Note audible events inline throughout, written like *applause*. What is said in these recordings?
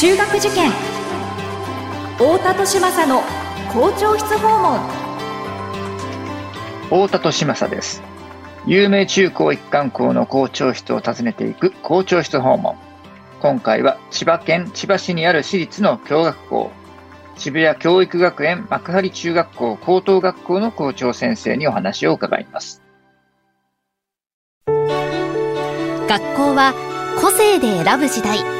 中学受験。太田利政の校長室訪問。太田利政です。有名中高一貫校の校長室を訪ねていく校長室訪問。今回は千葉県千葉市にある私立の教学校。渋谷教育学園幕張中学校高等学校の校長先生にお話を伺います。学校は個性で選ぶ時代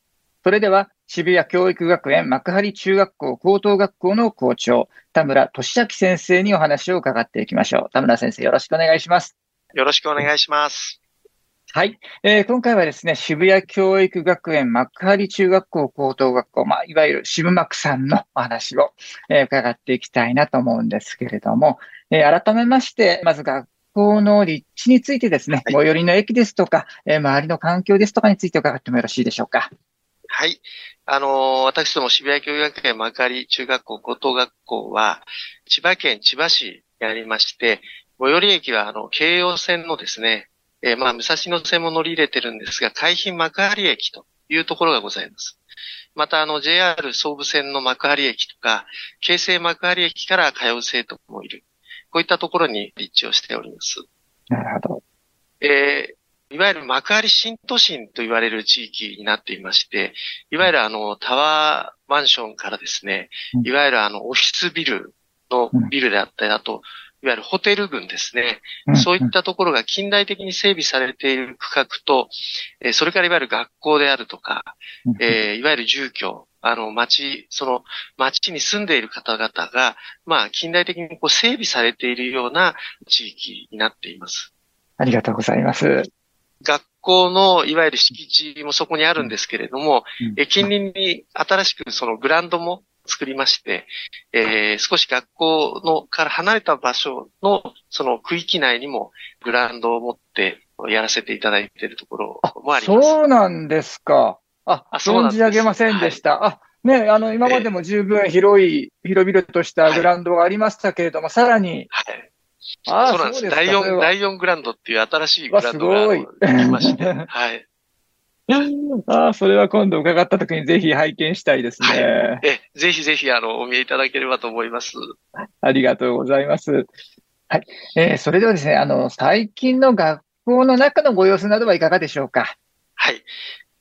それでは、渋谷教育学園幕張中学校高等学校の校長、田村俊明先生にお話を伺っていきましょう。田村先生、よろしくお願いします。よろしくお願いします。はい、えー。今回はですね、渋谷教育学園幕張中学校高等学校、まあ、いわゆる渋幕さんのお話を、えー、伺っていきたいなと思うんですけれども、えー、改めまして、まず学校の立地についてですね、はい、最寄りの駅ですとか、えー、周りの環境ですとかについて伺ってもよろしいでしょうか。はい。あのー、私ども渋谷教育学園幕張中学校高等学校は、千葉県千葉市にありまして、最寄り駅は、あの、京葉線のですね、えー、まあ、武蔵野線も乗り入れてるんですが、海浜幕張駅というところがございます。また、あの、JR 総武線の幕張駅とか、京成幕張駅から通う生徒もいる。こういったところに立地をしております。なるほど。えー、いわゆる幕張新都心と言われる地域になっていまして、いわゆるあの、タワーマンションからですね、いわゆるあの、オフィスビルのビルであったり、あと、いわゆるホテル群ですね。そういったところが近代的に整備されている区画と、えそれからいわゆる学校であるとか、えいわゆる住居、あの、町、その、町に住んでいる方々が、まあ、近代的にこう整備されているような地域になっています。ありがとうございます。学校の、いわゆる敷地もそこにあるんですけれども、え近隣に新しくそのグランドも作りまして、えー、少し学校のから離れた場所のその区域内にもグラウンドを持ってやらせていただいているところもあります。そうなんですか。あ、あ存じ上げませんでした。はい、あ、ね、あの、今までも十分広い、えー、広々としたグラウンドがありましたけれども、はい、さらに、はい。あそうなんです。第4、第4グラウンドっていう新しいグラウンドができまして、はい。*laughs* ああ、それは今度伺った時にぜひ拝見したいですね。はい、え、ぜひぜひ、あの、お見えいただければと思います。ありがとうございます。はい。えー、それではですね、あの、最近の学校の中のご様子などはいかがでしょうか？はい。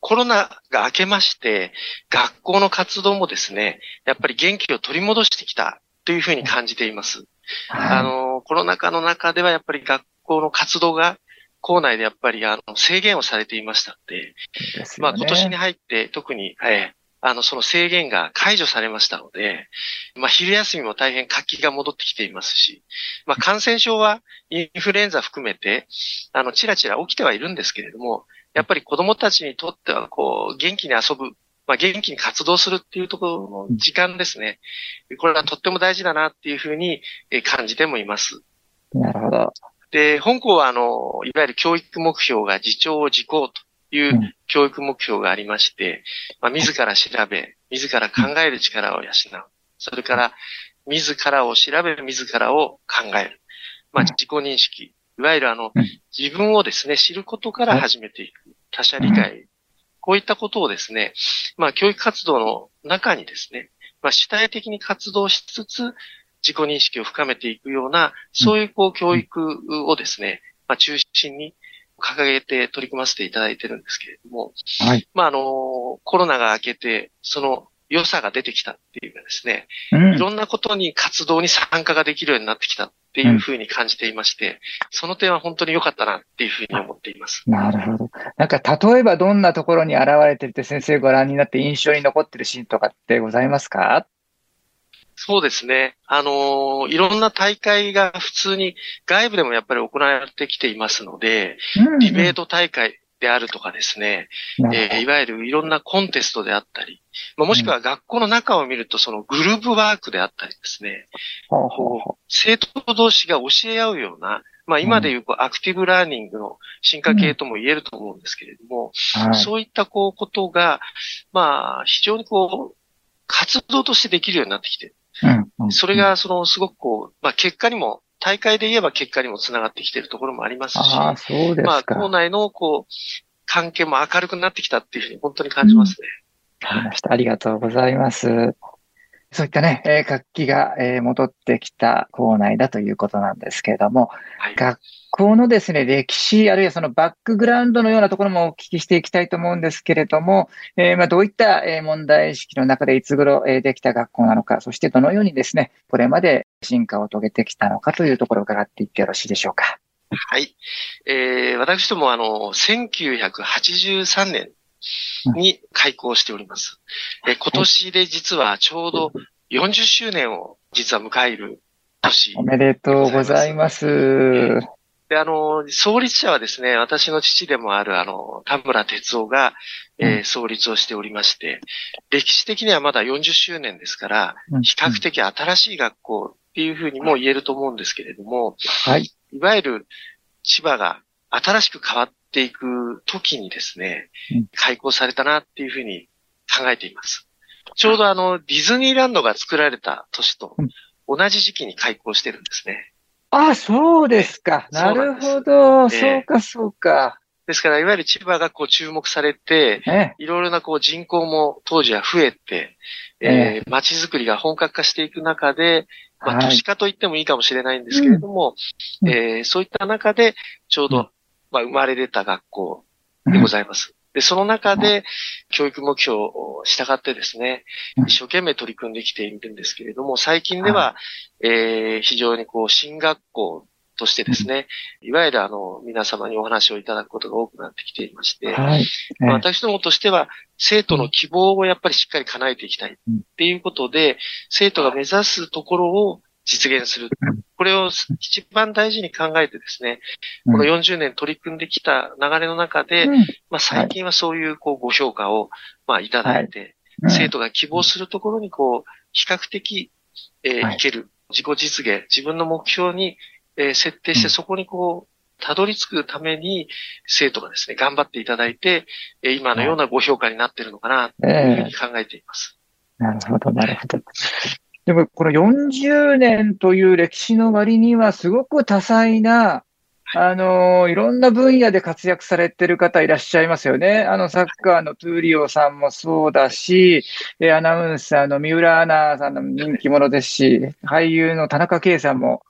コロナが明けまして、学校の活動もですね、やっぱり元気を取り戻してきたというふうに感じています。はい、あの、コロナ禍の中ではやっぱり学校の活動が校内でやっぱりあの制限をされていましたので、でね、まあ今年に入って特に、えー、あのその制限が解除されましたので、まあ昼休みも大変活気が戻ってきていますし、まあ感染症はインフルエンザ含めて、あの、ちらちら起きてはいるんですけれども、やっぱり子供たちにとってはこう、元気に遊ぶ、まあ元気に活動するっていうところの時間ですね。これはとっても大事だなっていうふうに感じてもいます。なるほど。で、本校は、あの、いわゆる教育目標が自重自行という教育目標がありまして、まあ、自ら調べ、自ら考える力を養う。それから、自らを調べる、自らを考える。まあ、自己認識。いわゆるあの、自分をですね、知ることから始めていく。他者理解。こういったことをですね、まあ、教育活動の中にですね、まあ、主体的に活動しつつ、自己認識を深めていくような、そういうこう教育をですね、まあ中心に掲げて取り組ませていただいてるんですけれども、はい。まああの、コロナが明けて、その良さが出てきたっていうかですね、うん、いろんなことに活動に参加ができるようになってきたっていうふうに感じていまして、うん、その点は本当に良かったなっていうふうに思っています。なるほど。なんか例えばどんなところに現れてるって先生ご覧になって印象に残ってるシーンとかってございますか？そうですね。あのー、いろんな大会が普通に外部でもやっぱり行われてきていますので、ディベート大会、であるとかですね、えー、いわゆるいろんなコンテストであったり、まあ、もしくは学校の中を見るとそのグループワークであったりですね、うん、生徒同士が教え合うような、まあ今でいうこうアクティブラーニングの進化系とも言えると思うんですけれども、うん。はい、そういったこうことが、まあ非常にこう、活動としてできるようになってきてる。うん、それがそのすごくこう、まあ結果にも大会で言えば結果にもつながってきているところもありますし、あそうですまあ、校内の、こう、関係も明るくなってきたっていうふうに本当に感じますね。した。ありがとうございます。そういったね、えー、活気が、えー、戻ってきた校内だということなんですけれども、はい、学校のですね、歴史、あるいはそのバックグラウンドのようなところもお聞きしていきたいと思うんですけれども、えー、まあ、どういった、え問題意識の中でいつ頃、えできた学校なのか、そしてどのようにですね、これまで進化を遂げてきたのかというところを伺っていってよろしいでしょうか。はい。えー、私どもあの、1983年に開校しております。え今年で実はちょうど40周年を実は迎える年。おめでとうございます。で、あの、創立者はですね、私の父でもある、あの、田村哲夫が、えー、創立をしておりまして、歴史的にはまだ40周年ですから、比較的新しい学校っていうふうにも言えると思うんですけれども、はい。いわゆる千葉が新しく変わっていく時にですね、開校されたなっていうふうに考えています。ちょうどあの、ディズニーランドが作られた年と同じ時期に開校してるんですね。あ、そうですか。なるほど。そうか、そうか。ですから、いわゆる千葉がこう注目されて、いろいろなこう人口も当時は増えて、えー、街づくりが本格化していく中で、まあ、都市化と言ってもいいかもしれないんですけれども、えー、そういった中で、ちょうど、まあ、生まれ出た学校でございます。で、その中で、教育目標を従ってですね、一生懸命取り組んできているんですけれども、最近では、えー、非常にこう、進学校としてですね、いわゆるあの、皆様にお話をいただくことが多くなってきていまして、はい、私どもとしては、生徒の希望をやっぱりしっかり叶えていきたいっていうことで、生徒が目指すところを実現する。これを一番大事に考えてですね、この40年取り組んできた流れの中で、まあ最近はそういうこうご評価をまあいただいて、生徒が希望するところにこう、比較的、えー、いける。自己実現、自分の目標に、えー、設定してそこにこう、たどり着くために、生徒がですね、頑張っていただいて、え今のようなご評価になっているのかな、というふうに考えています。なるほど、なるほど。でも、この40年という歴史の割には、すごく多彩な、あの、いろんな分野で活躍されてる方いらっしゃいますよね。あの、サッカーのトゥーリオさんもそうだし、アナウンサーの三浦アナさんの人気者ですし、俳優の田中圭さんも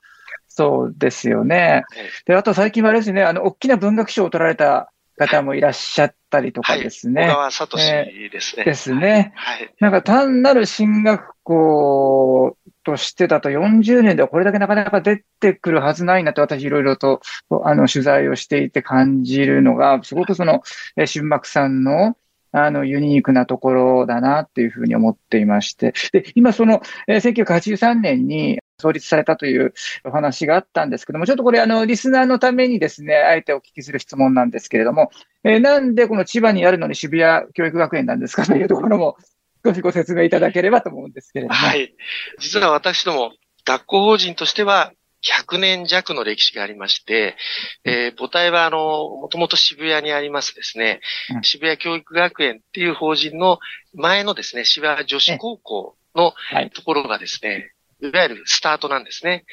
そうですよね。で、あと最近はですね、あの、大きな文学賞を取られた方もいらっしゃったりとかですね。はい、小川聡ですね。ですね。はい。なんか単なる進学校としてだと40年ではこれだけなかなか出てくるはずないなと私いろいろとあの取材をしていて感じるのが、すごくその、え新幕さんのあの、ユニークなところだなっていうふうに思っていまして。で、今その、えー、1983年に創立されたというお話があったんですけども、ちょっとこれあの、リスナーのためにですね、あえてお聞きする質問なんですけれども、えー、なんでこの千葉にあるのに渋谷教育学園なんですかというところも *laughs* 少しご説明いただければと思うんですけれども。はい。実は私ども、学校法人としては、100年弱の歴史がありまして、えー、母体はあの、もともと渋谷にありますですね、うん、渋谷教育学園っていう法人の前のですね、渋谷女子高校のところがですね、いわゆるスタートなんですね。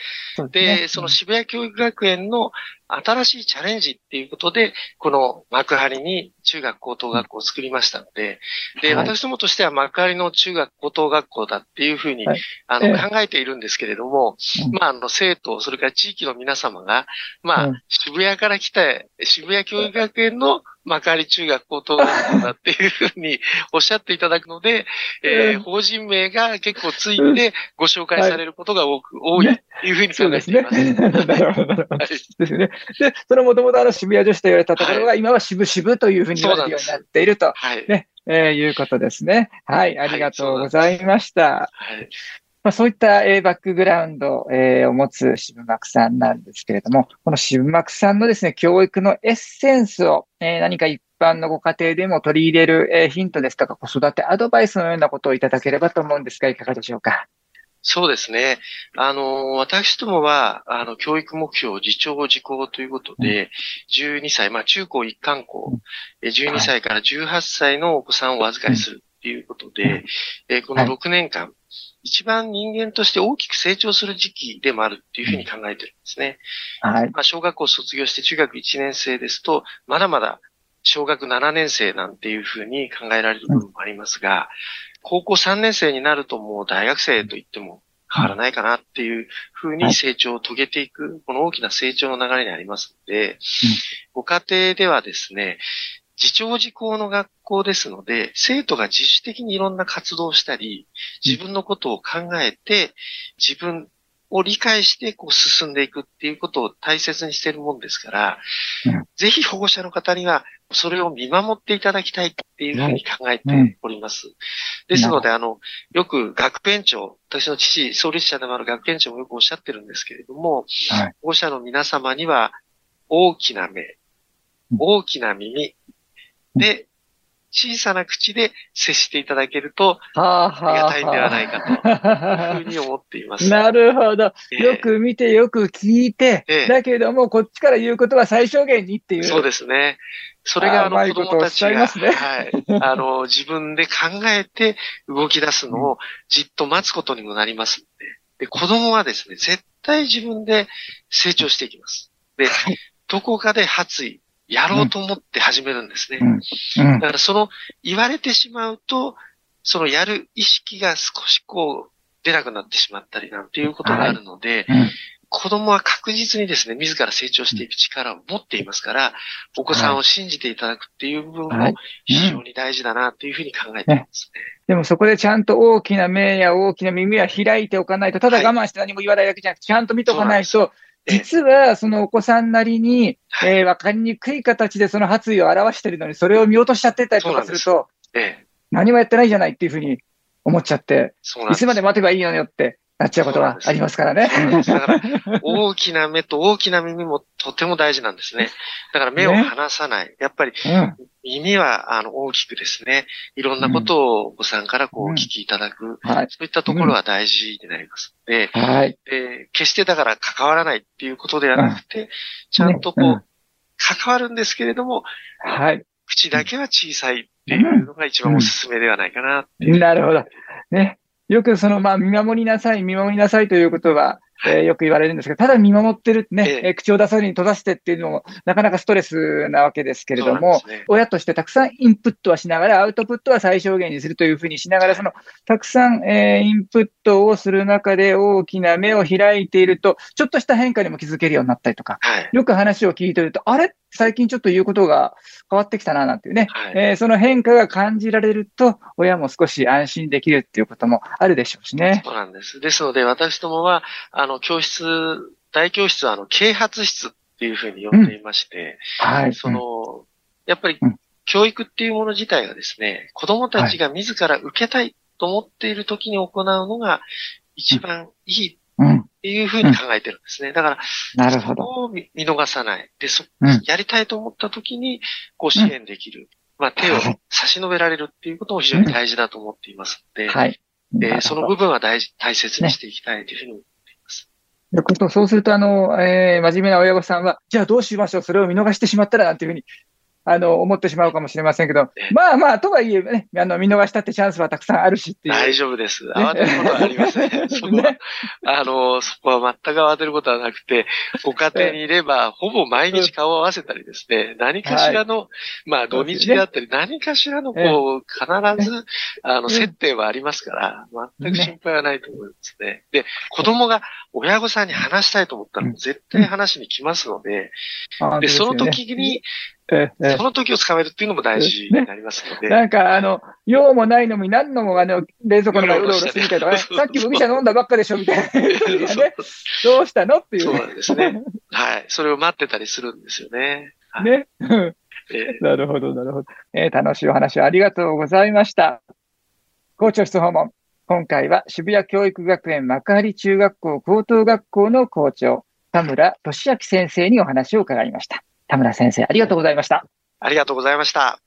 で、ね、その渋谷教育学園の新しいチャレンジっていうことで、この幕張に中学高等学校を作りましたので、で、はい、私どもとしては幕張の中学高等学校だっていうふうに、はい、あの、えー、考えているんですけれども、まあ、あの、生徒、それから地域の皆様が、まあ、渋谷から来て、渋谷教育学園の幕張中学高等学校だっていうふうに *laughs* おっしゃっていただくので、えー、法人名が結構ついてご紹介されることが多く、多いというふうに考えています。ね、*laughs* なるほど、なるほど。ですね。で、そのもともとあの渋谷女子と言われたところが、今は渋々というふうに言われるようになっていると。はい。ね。えー、いうことですね。はい。ありがとうございました。はい。まあ、そういった、えー、バックグラウンド、えー、を持つ渋幕さんなんですけれども、この渋幕さんのですね、教育のエッセンスを、えー、何か一般のご家庭でも取り入れる、えーヒントですとか、子育てアドバイスのようなことをいただければと思うんですが、いかがでしょうか？そうですね。あの、私どもは、あの、教育目標、自重自行ということで、12歳、まあ、中高一貫校、え12歳から18歳のお子さんをお預かりするっていうことで、えこのはい6年間、一番人間として大きく成長する時期でもあるっていうふうに考えてるんですね。はい。まあ、小学校卒業して中学1年生ですと、まだまだ小学7年生なんていうふうに考えられる部分もありますが、高校3年生になるともう大学生と言っても変わらないかなっていうふうに成長を遂げていく、この大きな成長の流れにありますので、ご家庭ではですね、自重自行の学校ですので、生徒が自主的にいろんな活動をしたり、自分のことを考えて、自分を理解してこう進んでいくっていうことを大切にしているもんですから、うん。ぜひ保護者の方にはそれを見守っていただきたいっていうふうに考えております。ですので、あの、よく学園長、私の父、創立者でもある学園長もよくおっしゃってるんですけれども、はい保護者の皆様には大きな目うん、大きな耳、で、小さな口で接していただけると、はあ、はありがたいんではないかというふうに思っています。*laughs* なるほど。ええよく見て、よく聞いて、ええだけども、こっちから言うことは最小限にっていう。そうですね。それが、あの、子供たちが、ますねはい。*laughs* あの、自分で考えて動き出すのをじっと待つことにもなりますので。で、子供はですね、絶対自分で成長していきます。で、どこかで発意、やろうと思って始めるんですね。うんうんだからその、言われてしまうと、そのやる意識が少しこう、出なくなってしまったりなんていうことがあるので、うん子供は確実にですね、自ら成長していく力を持っていますから、お子さんを信じていただくっていう部分はい。も非常に大事だなというふうに考えていますね。でもそこでちゃんと大きな目や大きな耳は開いておかないと、ただはい。我慢して何も言わないだけじゃなくて、ちゃんと見とかないと、そうなん実はそのお子さんなりに、はい。えーわかりにくい形でその発意を表してるのに、それを見落としちゃってたりとかすると、ええ、何もやってないじゃないっていうふうに思っちゃって。いつまで待てばいいのよってなっちゃうことはありますからね。だから、大きな目と大きな耳もとても大事なんですね。だから目を離さない。やっぱりうん。耳はあの大きくですね、いろんなことをお子さんからこうお聞きいただく、はい。そういったところは大事になりますので、はい。で決してだから関わらないっていうことではなくて、ちゃんとこう、うん関わるんですけれども、はい。口だけは小さいっていうのが一番おすすめではないかな。なるほど。ね。よくその、まあ、見守りなさい、見守りなさいということは、えーよく言われるんですけど、ただ見守ってるってね、ええ。えー口を出さずに閉ざしてっていうのも、なかなかストレスなわけですけれどもね、親としてたくさんインプットはしながら、アウトプットは最小限にするというふうにしながら、その、たくさん、えーインプットをする中で大きな目を開いていると、ちょっとした変化にも気づけるようになったりとか、はい。よく話を聞いてると、あれ？最近ちょっと言うことが変わってきたな、なんていうね。はいえーその変化が感じられると、親も少し安心できるっていうこともあるでしょうしね。そうなんです。ですので、私どもは、あの、教室、大教室は、あの、啓発室っていうふうに呼んでいまして、はい。その、やっぱりうん、教育っていうもの自体がですね、子供たちが自ら受けたいと思っている時に行うのが一番いいっうん。いうふうに考えてるんですね。だから、そなるほど。こを見見逃さない。で、そ、うんやりたいと思った時に、こう支援できる。まあ、手をはい差し伸べられるっていうことも非常に大事だと思っていますので、はい。えーなるほどその部分は大事、大切にしていきたいというふうに思っています。でことそうすると、あの、えー真面目な親御さんは、じゃあどうしましょうそれを見逃してしまったらなんていうふうに、あの、思ってしまうかもしれませんけどえ、まあまあ、とはいえね、あの、見逃したってチャンスはたくさんあるしっていう。大丈夫です。慌てることはありません。*laughs* そこは、ね。あの、そこは全く慌てることはなくて、ご家庭にいれば、ほぼ毎日顔を合わせたりですね、何かしらの、まあ土日であったり、何かしらのこう、必ず、あの、接点はありますから、全く心配はないと思いますね。で、子供が親御さんに話したいと思ったら、絶対話に来ますので、あで、その時に、ええその時を使えるっていうのも大事になりますので、なんか、あの、用もないのに何のも、あの、冷蔵庫の前うろうろしてみたいとかね、さっき麦茶飲んだばっかでしょみたいな。*laughs* ね、どうしたのっていうね。そうなんですね。はい。それを待ってたりするんですよね。はいね。なるほど、なるほど。えー楽しいお話をありがとうございました。校長室訪問。今回は渋谷教育学園幕張中学校高等学校の校長、田村俊明先生にお話を伺いました。田村先生、ありがとうございました。ありがとうございました。